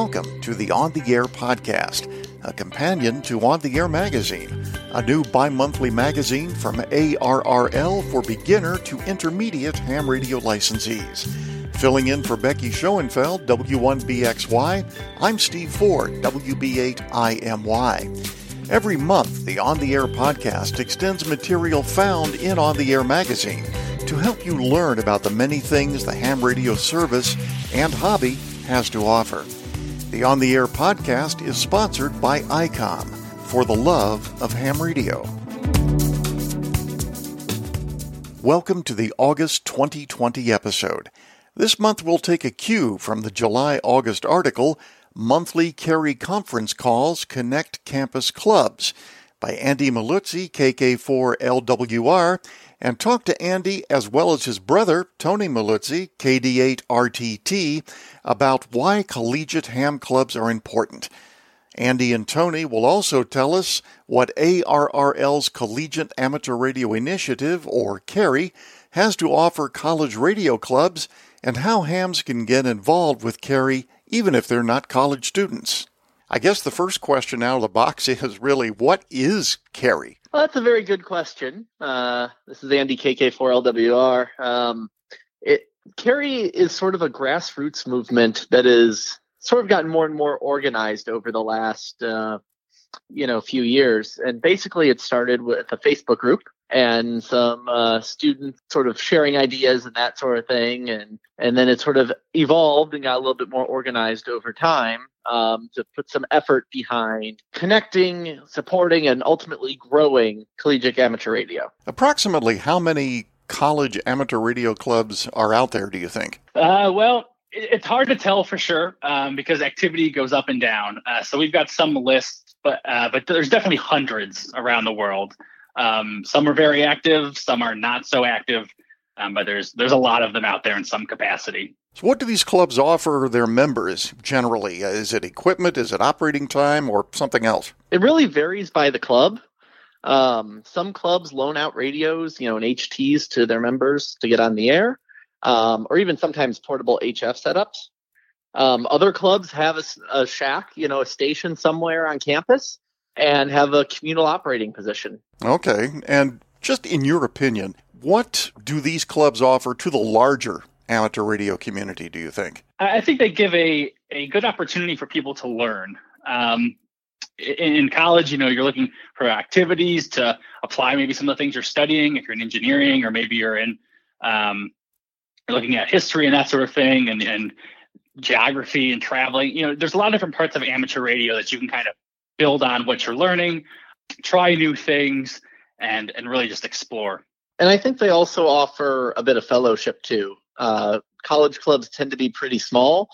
Welcome to the On the Air podcast, a companion to On the Air magazine, a new bi monthly magazine from ARRL for beginner to intermediate ham radio licensees. Filling in for Becky Schoenfeld, W1BXY, I'm Steve Ford, WB8IMY. Every month, the On the Air podcast extends material found in On the Air magazine to help you learn about the many things the ham radio service and hobby has to offer. The On the Air podcast is sponsored by ICOM for the love of ham radio. Welcome to the August 2020 episode. This month we'll take a cue from the July August article Monthly CARI Conference Calls Connect Campus Clubs by Andy Milluzzi, KK4LWR, and talk to Andy as well as his brother, Tony Milluzzi, KD8RTT, about why collegiate ham clubs are important. Andy and Tony will also tell us what ARRL's Collegiate Amateur Radio Initiative, or CARI, has to offer college radio clubs and how hams can get involved with CARI even if they're not college students. I guess the first question out of the box is really what is CARI? Well, that's a very good question. Uh, this is Andy KK4LWR. Um, it CARI is sort of a grassroots movement that is sort of gotten more and more organized over the last uh, you know few years, and basically it started with a Facebook group and some uh, students sort of sharing ideas and that sort of thing, and and then it sort of evolved and got a little bit more organized over time um, to put some effort behind connecting, supporting, and ultimately growing collegiate amateur radio. Approximately how many college amateur radio clubs are out there, do you think? Uh, well, it's hard to tell for sure um, because activity goes up and down. Uh, so we've got some lists, but uh, but there's definitely hundreds around the world. Um, some are very active, some are not so active, um, but there's there's a lot of them out there in some capacity. So, what do these clubs offer their members generally? Uh, is it equipment? Is it operating time, or something else? It really varies by the club. Um, some clubs loan out radios, you know, and HTs to their members to get on the air, um, or even sometimes portable HF setups. Um, other clubs have a, a, shack, you know, a station somewhere on campus, and have a communal operating position. Okay, and just in your opinion, what do these clubs offer to the larger amateur radio community, do you think? I think they give a, a good opportunity for people to learn. Um, in college, you know, you're looking for activities to apply maybe some of the things you're studying. If you're in engineering, or maybe you're in, um, you're looking at history and that sort of thing, and and geography and traveling. You know, there's a lot of different parts of amateur radio that you can kind of build on what you're learning, try new things, and and really just explore. And I think they also offer a bit of fellowship too uh, college clubs tend to be pretty small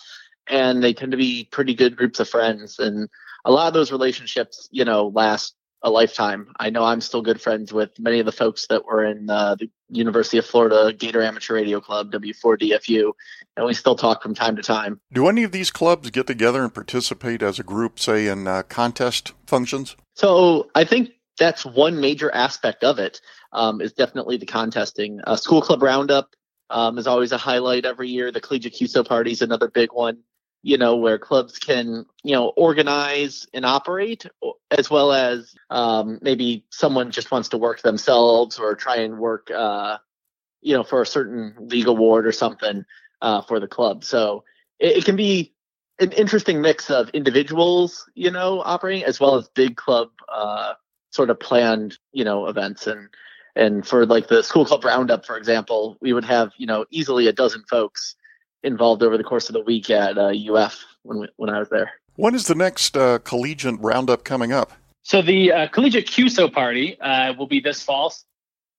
and they tend to be pretty good groups of friends and a lot of those relationships you know last a lifetime i know i'm still good friends with many of the folks that were in uh, the university of florida gator amateur radio club w4dfu and we still talk from time to time do any of these clubs get together and participate as a group say in uh, contest functions so i think that's one major aspect of it. Um, is definitely the contesting. Uh, school club roundup um, is always a highlight every year. The collegiate QSO party is another big one, you know, where clubs can, you know, organize and operate, as well as um, maybe someone just wants to work themselves or try and work, uh, you know, for a certain league award or something uh, for the club. So it, it can be an interesting mix of individuals, you know, operating as well as big club uh, sort of planned, you know, events and and for like the school club roundup, for example, we would have you know easily a dozen folks involved over the course of the week at uh, UF when we, when I was there. When is the next uh, collegiate roundup coming up? So the uh, collegiate QSO party uh, will be this fall.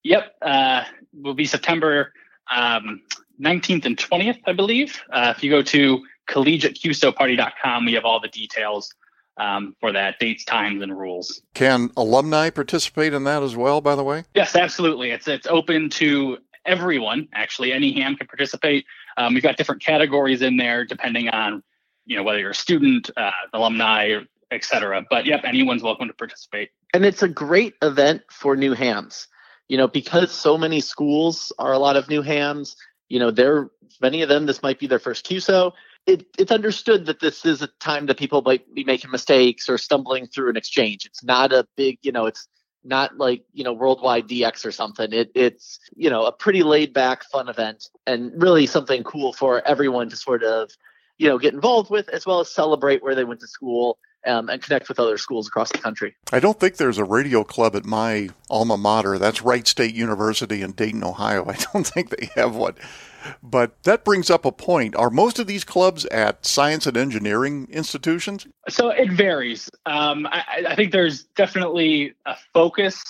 Yep, uh, will be September um, 19th and 20th, I believe. Uh, if you go to collegiateqsoparty.com, we have all the details um, for that dates, times, and rules. Can alumni participate in that as well? By the way, yes, absolutely. It's it's open to everyone. Actually, any ham can participate. Um, we've got different categories in there depending on you know whether you're a student, uh, alumni, etc. But yep, anyone's welcome to participate. And it's a great event for new hams. You know, because so many schools are a lot of new hams. You know, they're many of them. This might be their first QSO it, it's understood that this is a time that people might be making mistakes or stumbling through an exchange. It's not a big, you know, it's not like you know worldwide DX or something. It, it's you know a pretty laid back, fun event, and really something cool for everyone to sort of you know get involved with, as well as celebrate where they went to school um, and connect with other schools across the country. I don't think there's a radio club at my alma mater. That's Wright State University in Dayton, Ohio. I don't think they have one. But that brings up a point. Are most of these clubs at science and engineering institutions? So it varies. Um, I, I, think there's definitely a focus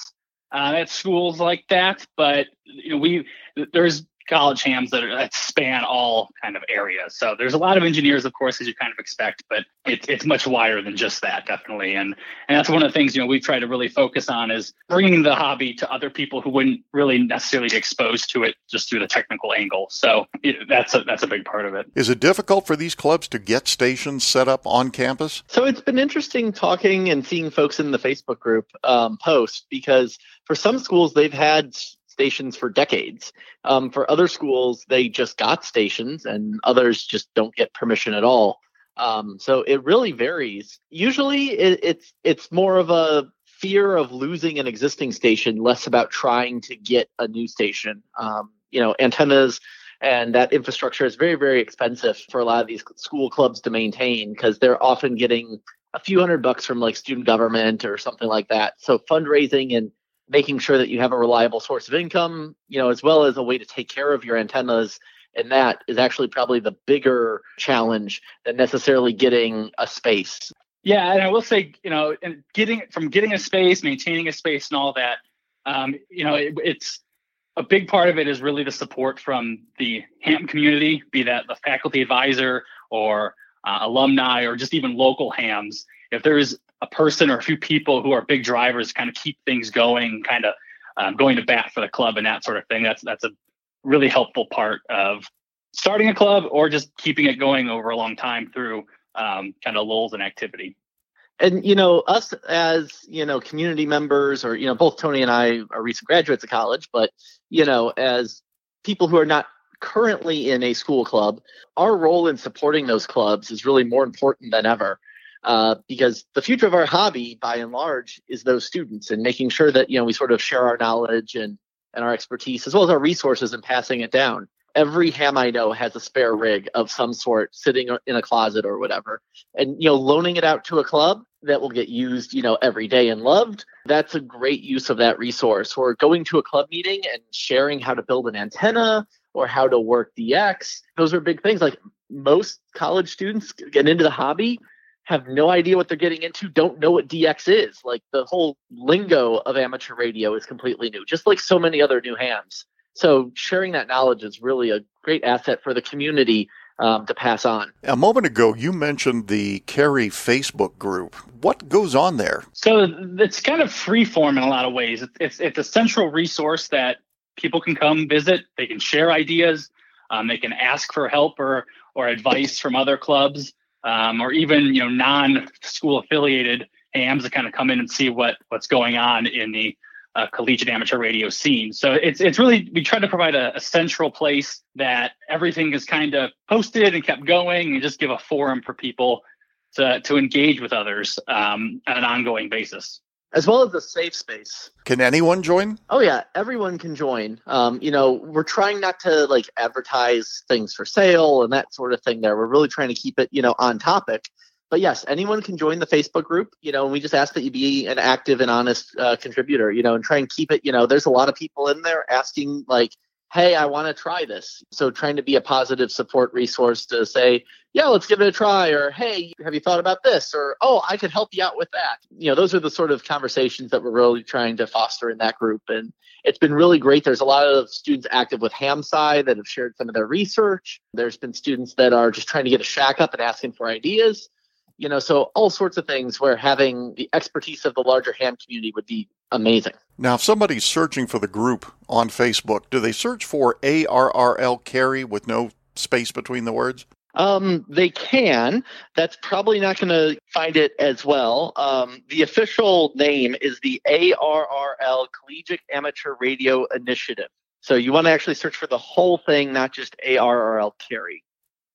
uh, at schools like that, but you know, we there's college hams that, are, that span all kind of areas. So there's a lot of engineers, of course, as you kind of expect, but it's it's much wider than just that, definitely. And and that's one of the things you know we try to really focus on is bringing the hobby to other people who wouldn't really necessarily be exposed to it just through the technical angle. So it, that's a that's a big part of it. Is it difficult for these clubs to get stations set up on campus? So it's been interesting talking and seeing folks in the Facebook group um, post because for some schools they've had stations for decades. Um, for other schools, they just got stations, and others just don't get permission at all. Um, so it really varies. Usually, it, it's it's more of a fear of losing an existing station, less about trying to get a new station. Um, you know, antennas and that infrastructure is very very expensive for a lot of these school clubs to maintain because they're often getting a few hundred bucks from like student government or something like that. So fundraising and making sure that you have a reliable source of income, you know, as well as a way to take care of your antennas. And that is actually probably the bigger challenge than necessarily getting a space. Yeah, and I will say, you know, and getting from getting a space, maintaining a space, and all that, um, you know, it, it's a big part of it is really the support from the ham community, be that the faculty advisor or uh, alumni or just even local hams. If there's a person or a few people who are big drivers kind of keep things going, kind of um, going to bat for the club and that sort of thing. That's that's a really helpful part of starting a club or just keeping it going over a long time through um, kind of lulls in activity. And you know, us as you know community members, or you know, both Tony and I are recent graduates of college, but you know, as people who are not currently in a school club, our role in supporting those clubs is really more important than ever uh, because the future of our hobby, by and large, is those students and making sure that you know we sort of share our knowledge and and our expertise as well as our resources and passing it down. Every ham I know has a spare rig of some sort sitting in a closet or whatever, and you know loaning it out to a club that will get used you know every day and loved. That's a great use of that resource. Or going to a club meeting and sharing how to build an antenna or how to work DX. Those are big things. Like most college students get into the hobby have no idea what they're getting into, don't know what DX is. Like the whole lingo of amateur radio is completely new, just like so many other new hams. So sharing that knowledge is really a great asset for the community um, to pass on. A moment ago, you mentioned the CARI Facebook group. What goes on there? So it's kind of free form in a lot of ways. It's, it's, it's a central resource that people can come visit. They can share ideas. Um, they can ask for help or, or advice from other clubs um, or even you know non-school affiliated AMs to kind of come in and see what what's going on in the uh, collegiate amateur radio scene. So it's it's really we try to provide a, a central place that everything is kind of posted and kept going, and just give a forum for people to to engage with others um, on an ongoing basis as well as a safe space. Can anyone join? Oh yeah, everyone can join. Um, you know, we're trying not to like advertise things for sale and that sort of thing. There, we're really trying to keep it, you know, on topic. But yes, anyone can join the Facebook group. You know, and we just ask that you be an active and honest uh, contributor. You know, and try and keep it. You know, there's a lot of people in there asking like, hey, I want to try this. So trying to be a positive support resource to say, yeah, let's give it a try, or hey, have you thought about this? Or oh, I could help you out with that. You know, those are the sort of conversations that we're really trying to foster in that group. And it's been really great. There's a lot of students active with HamSci that have shared some of their research. There's been students that are just trying to get a shack up and asking for ideas you know so all sorts of things where having the expertise of the larger ham community would be amazing now if somebody's searching for the group on facebook do they search for arrl CARI with no space between the words um, they can. That's probably not going to find it as well. Um, the official name is the ARRL Collegiate Amateur Radio Initiative. So you want to actually search for the whole thing, not just ARRL CARI.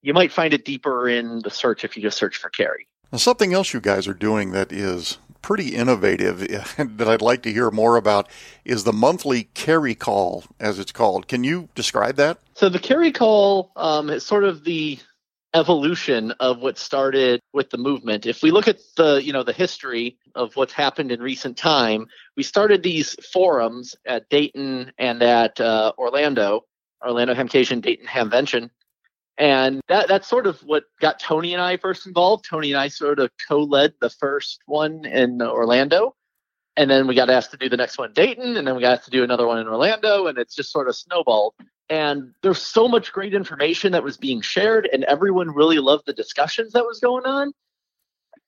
you might find it deeper in the search if you just search for CARI. Now, something else you guys are doing that is pretty innovative that I'd like to hear more about is the monthly CARI call, as it's called. Can you describe that? So the CARI call um, is sort of the evolution of what started with the movement. If we look at the, you know, the history of what's happened in recent time, we started these forums at Dayton and at uh, Orlando, Orlando Hamcation, Dayton Hamvention. And that, that's sort of what got Tony and I first involved. Tony and I sort of co-led the first one in Orlando. And then we got asked to do the next one in Dayton, and then we got asked to do another one in Orlando, and it's just sort of snowballed and there's so much great information that was being shared and everyone really loved the discussions that was going on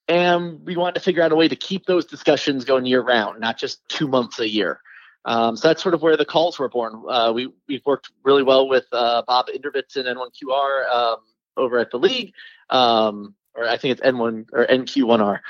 and we wanted to figure out a way to keep those discussions going year round not just two months a year um, so that's sort of where the calls were born uh, we, we've worked really well with uh, Bob Inderbitzen and n1qr um, over at the league um, or i think it's n1 or nq1r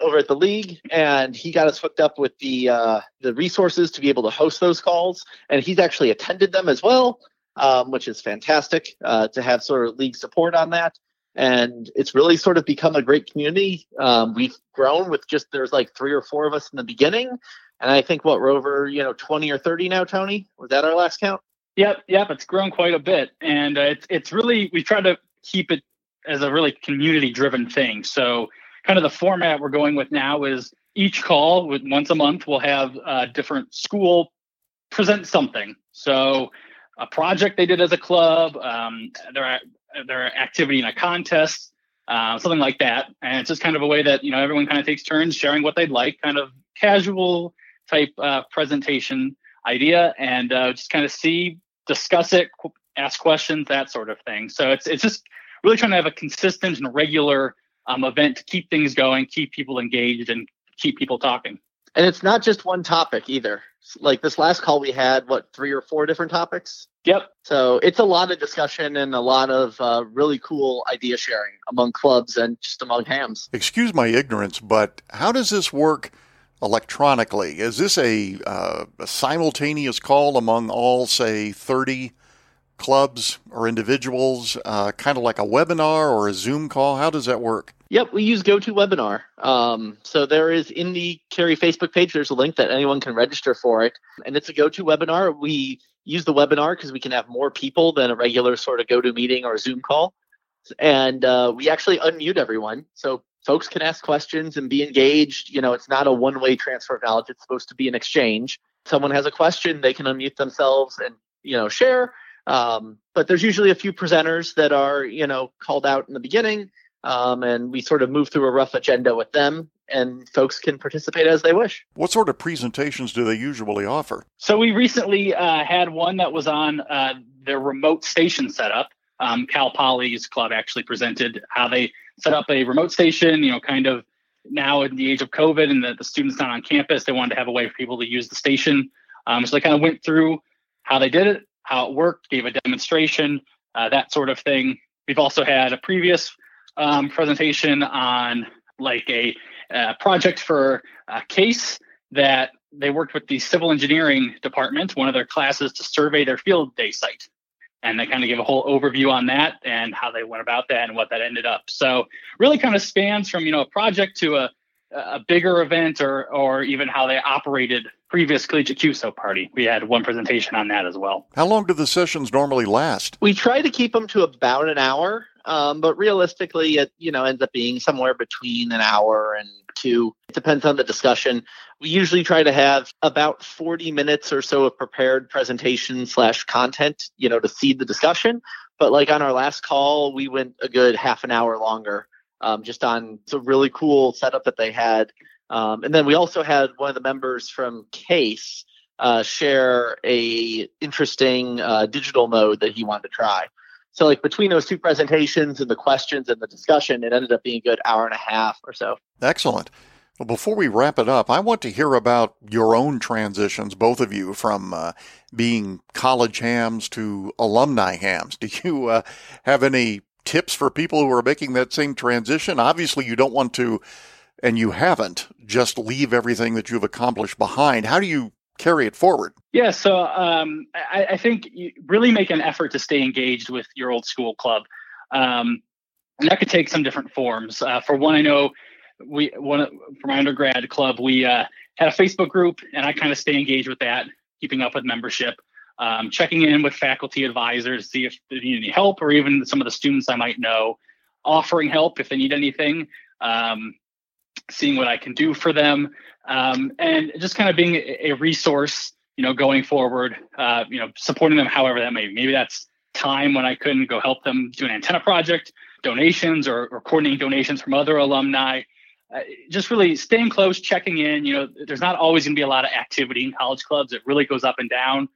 over at the league, and he got us hooked up with the uh, the resources to be able to host those calls. And he's actually attended them as well um, which is fantastic uh, to have sort of league support on that. And it's really sort of become a great community. Um, we've grown with just there's like three or four of us in the beginning, and I think what we're over you know 20 or 30 now. Tony, was that our last count? Yep, yep. It's grown quite a bit, and uh, it's it's really we try to keep it as a really community driven thing. So kind of the format we're going with now is each call with once a month we'll have a different school present something. So a project they did as a club, um, their their activity in a contest, uh, something like that. And it's just kind of a way that you know everyone kind of takes turns sharing what they'd like, kind of casual type uh, presentation idea, and uh, just kind of see, discuss it, ask questions, that sort of thing. So it's it's just really trying to have a consistent and regular um, event to keep things going, keep people engaged, and keep people talking. And it's not just one topic either. Like this last call, we had what three or four different topics. Yep. So it's a lot of discussion and a lot of uh, really cool idea sharing among clubs and just among hams. Excuse my ignorance, but how does this work electronically? Is this a, uh, a simultaneous call among all, say, 30 clubs or individuals, uh, kind of like a webinar or a Zoom call? How does that work? Yep, we use GoToWebinar. Um, so there is in the CARI Facebook page, there's a link that anyone can register for it. And it's a GoToWebinar. We use the webinar because we can have more people than a regular sort of GoTo meeting or Zoom call. And uh, we actually unmute everyone. So folks can ask questions and be engaged. You know, it's not a one way transfer of knowledge, it's supposed to be an exchange. Someone has a question, they can unmute themselves and, you know, share. Um, but there's usually a few presenters that are, you know, called out in the beginning um, and we sort of move through a rough agenda with them and folks can participate as they wish. What sort of presentations do they usually offer? So we recently uh, had one that was on uh, their remote station setup. Um, Cal Poly's club actually presented how they set up a remote station, you know, kind of now in the age of COVID and the, the students not on campus, they wanted to have a way for people to use the station. Um, so they kind of went through how they did it, how it worked, gave a demonstration, uh, that sort of thing. We've also had a previous um, presentation on like a, a project for a case that they worked with the civil engineering department, one of their classes, to survey their field day site. And they kind of give a whole overview on that and how they went about that and what that ended up. So really kind of spans from, you know, a project to a, a bigger event or or even how they operated previous collegiate QSO party. We had one presentation on that as well. How long do the sessions normally last? We try to keep them to about an hour. Um, but realistically, it you know ends up being somewhere between an hour and two. It depends on the discussion. We usually try to have about 40 minutes or so of prepared presentation slash content, you know, to seed the discussion. But like on our last call, we went a good half an hour longer, um, just on a really cool setup that they had. Um, and then we also had one of the members from Case uh, share a interesting uh, digital mode that he wanted to try. So like between those two presentations and the questions and the discussion, it ended up being a good hour and a half or so. Excellent. Well, before we wrap it up, I want to hear about your own transitions, both of you, from uh, being college hams to alumni hams. Do you uh, have any tips for people who are making that same transition? Obviously, you don't want to, and you haven't, just leave everything that you've accomplished behind. How do you carry it forward? Yeah, so um, I, I, think you really make an effort to stay engaged with your old school club. Um, and that could take some different forms. Uh, for one, I know we one for my undergrad club, we uh, had a Facebook group, and I kind of stay engaged with that, keeping up with membership, um, checking in with faculty advisors, see if they need any help, or even some of the students I might know, offering help if they need anything, um, seeing what I can do for them, um, and just kind of being a, resource, you know, going forward, uh, you know, supporting them however that may be. Maybe that's time when I couldn't go help them do an antenna project, donations, or, or coordinating donations from other alumni uh, just really staying close, checking in. You know, there's not always going to be a lot of activity in college clubs. It really goes up and down.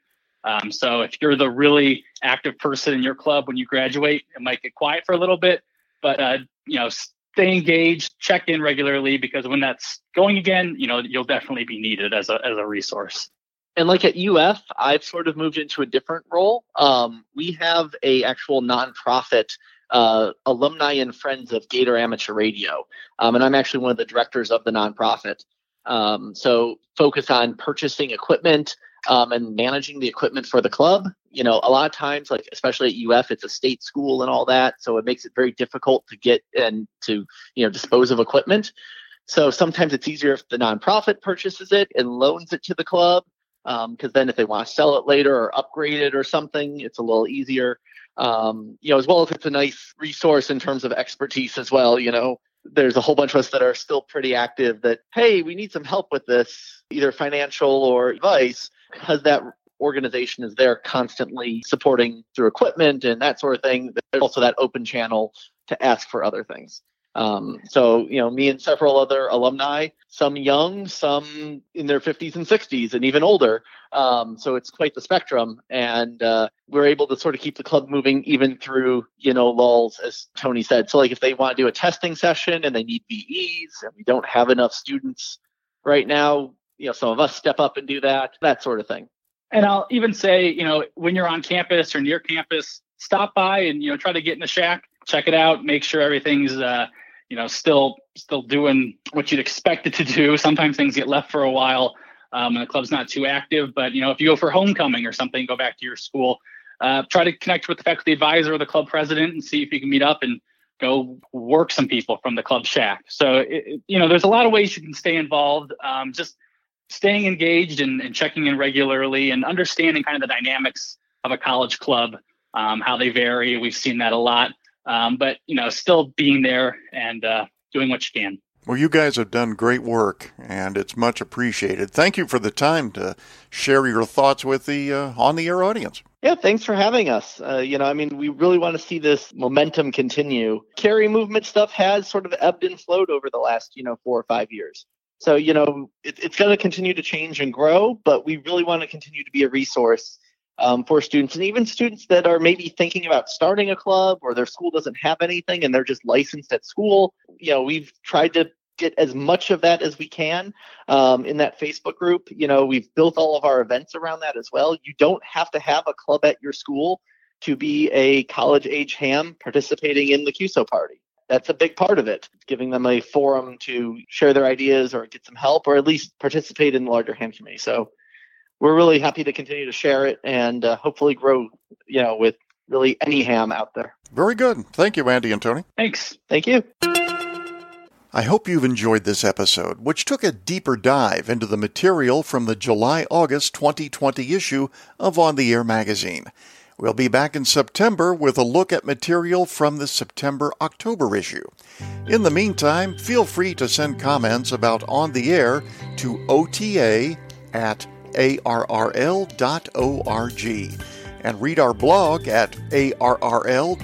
Um, so if you're the really active person in your club when you graduate, it might get quiet for a little bit. But uh, you know, stay engaged, check in regularly because when that's going again, you know, you'll definitely be needed as a as a resource. And like at UF, I've sort of moved into a different role. Um, we have a actual nonprofit uh, alumni and friends of Gator Amateur Radio. Um, and I'm actually one of the directors of the nonprofit. Um, so focus on purchasing equipment um, and managing the equipment for the club. You know, a lot of times, like especially at UF, it's a state school and all that, so it makes it very difficult to get and to you know dispose of equipment. So sometimes it's easier if the nonprofit purchases it and loans it to the club, because um, then if they want to sell it later or upgrade it or something, it's a little easier um, you know, as well as it's a nice resource in terms of expertise as well. You know, there's a whole bunch of us that are still pretty active that, hey, we need some help with this, either financial or advice, because that organization is there constantly supporting through equipment and that sort of thing. There's also that open channel to ask for other things. Um, so, you know, me and several other alumni, some young, some in their 50s and 60s, and even older. Um, so it's quite the spectrum. And uh, we're able to sort of keep the club moving even through, you know, lulls, as Tony said. So, like, if they want to do a testing session and they need VEs and we don't have enough students right now, you know, some of us step up and do that, that sort of thing. And I'll even say, you know, when you're on campus or near campus, stop by and, you know, try to get in the shack, check it out, make sure everything's, uh, you know, still still doing what you'd expect it to do. Sometimes things get left for a while, um, and the club's not too active. But you know, if you go for homecoming or something, go back to your school. Uh, try to connect with the faculty advisor or the club president and see if you can meet up and go work some people from the club shack. So it, you know, there's a lot of ways you can stay involved. Um, just staying engaged and, and, checking in regularly and understanding kind of the dynamics of a college club, um, how they vary. We've seen that a lot um, but you know, still being there and uh, doing what you can. Well, you guys have done great work, and it's much appreciated. Thank you for the time to share your thoughts with the uh, on the air audience. Yeah, thanks for having us. Uh, you know, I mean, we really want to see this momentum continue. CARI movement stuff has sort of ebbed and flowed over the last, you know, four or five years. So, you know, it, it's going to continue to change and grow, but we really want to continue to be a resource um, for students and even students that are maybe thinking about starting a club or their school doesn't have anything and they're just licensed at school. You know, we've tried to get as much of that as we can um, in that Facebook group. You know, we've built all of our events around that as well. You don't have to have a club at your school to be a college age ham participating in the QSO party. That's a big part of it, giving them a forum to share their ideas or get some help or at least participate in the larger ham committee. So we're really happy to continue to share it and uh, hopefully grow, you know, with really any ham out there. Very good. Thank you, Andy and Tony. Thanks. Thank you. I hope you've enjoyed this episode, which took a deeper dive into the material from the July August 2020 issue of On the Air magazine. We'll be back in September with a look at material from the September October issue. In the meantime, feel free to send comments about On the Air to OTA at arrl.org and read our blog at arrl.org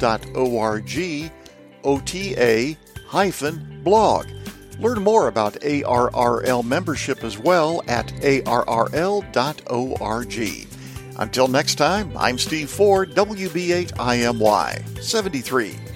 OTA hyphen blog. Learn more about ARRL membership as well at arrl.org. Until next time, I'm Steve Ford, WB8IMY 73.